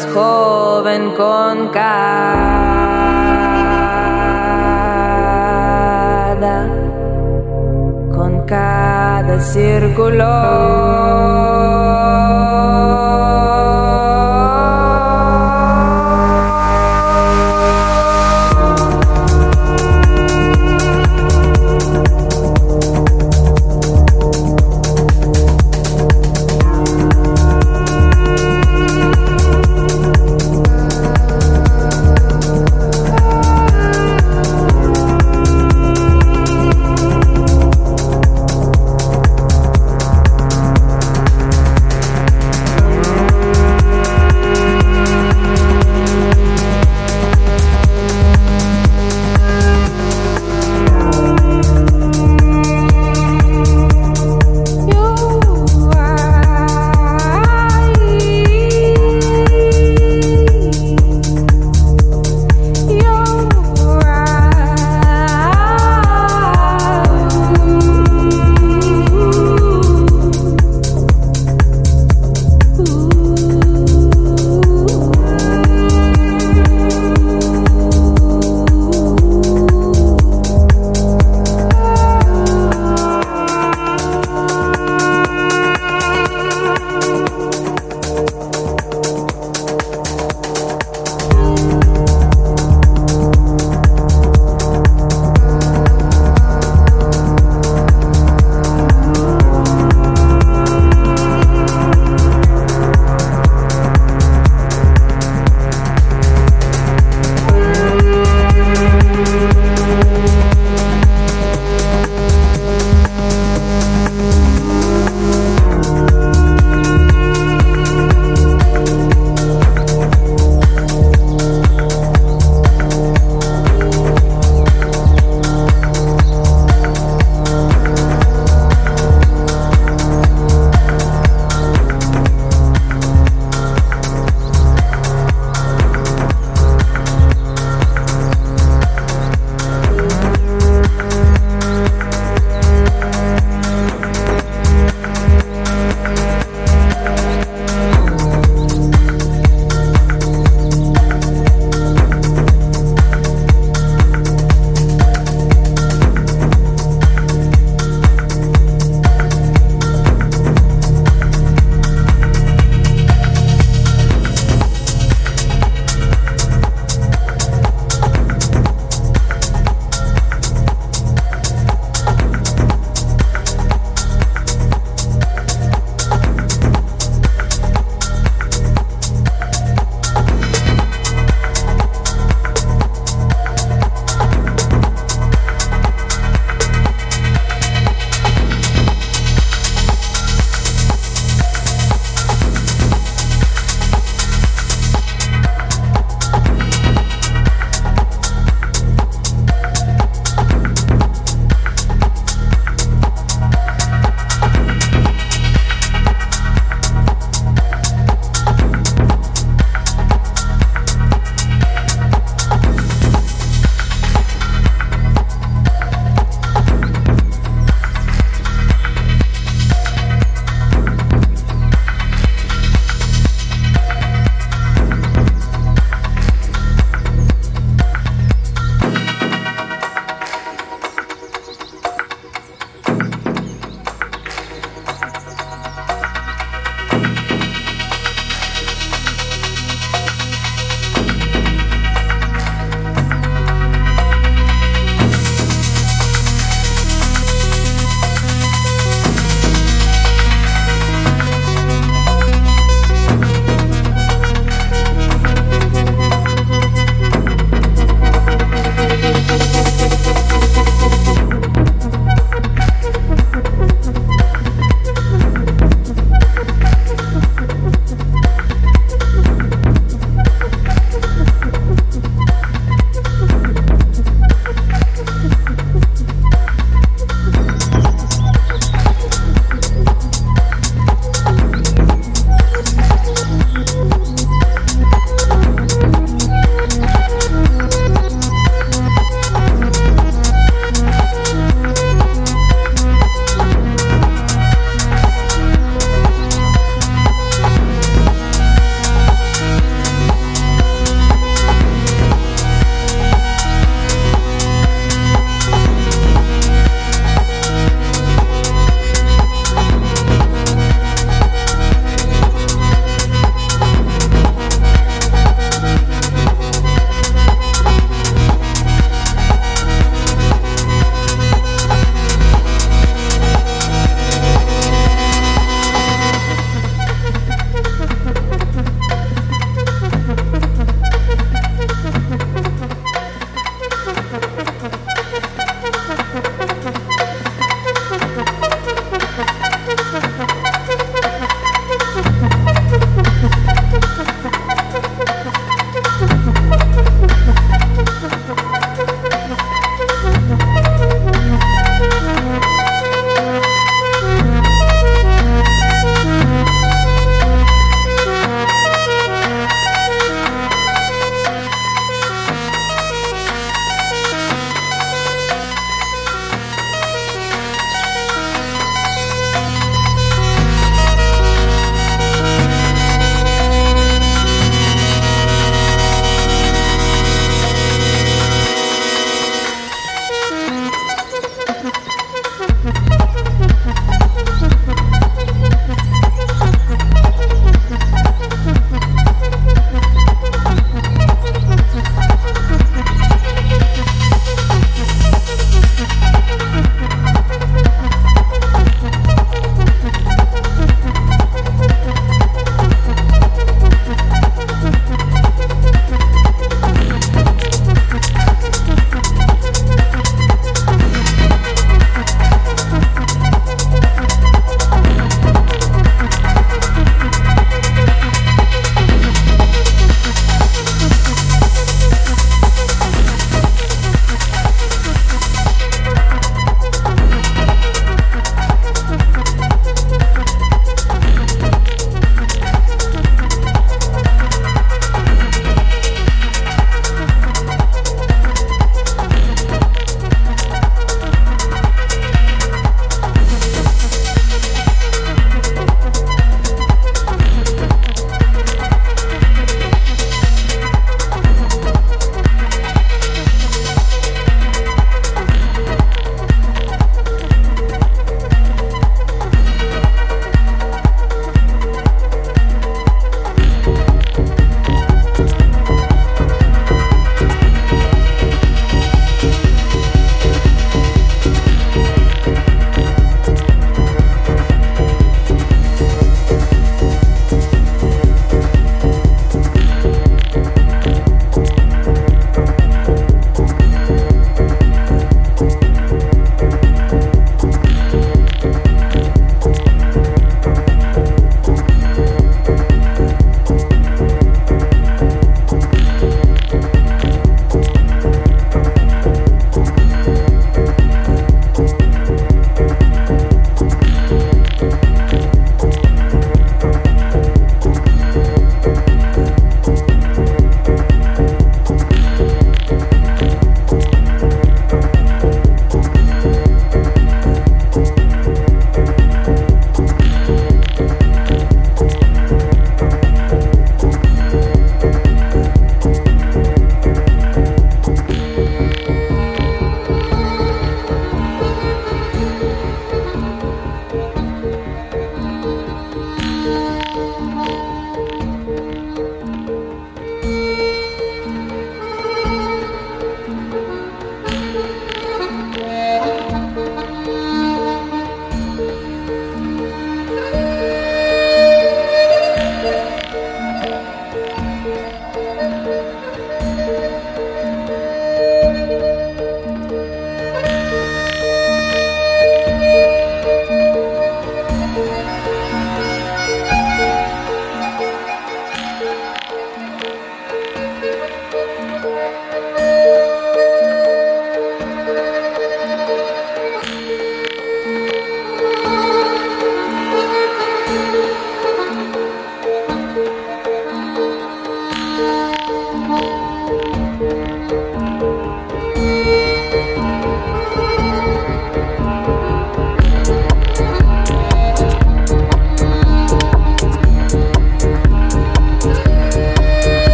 ser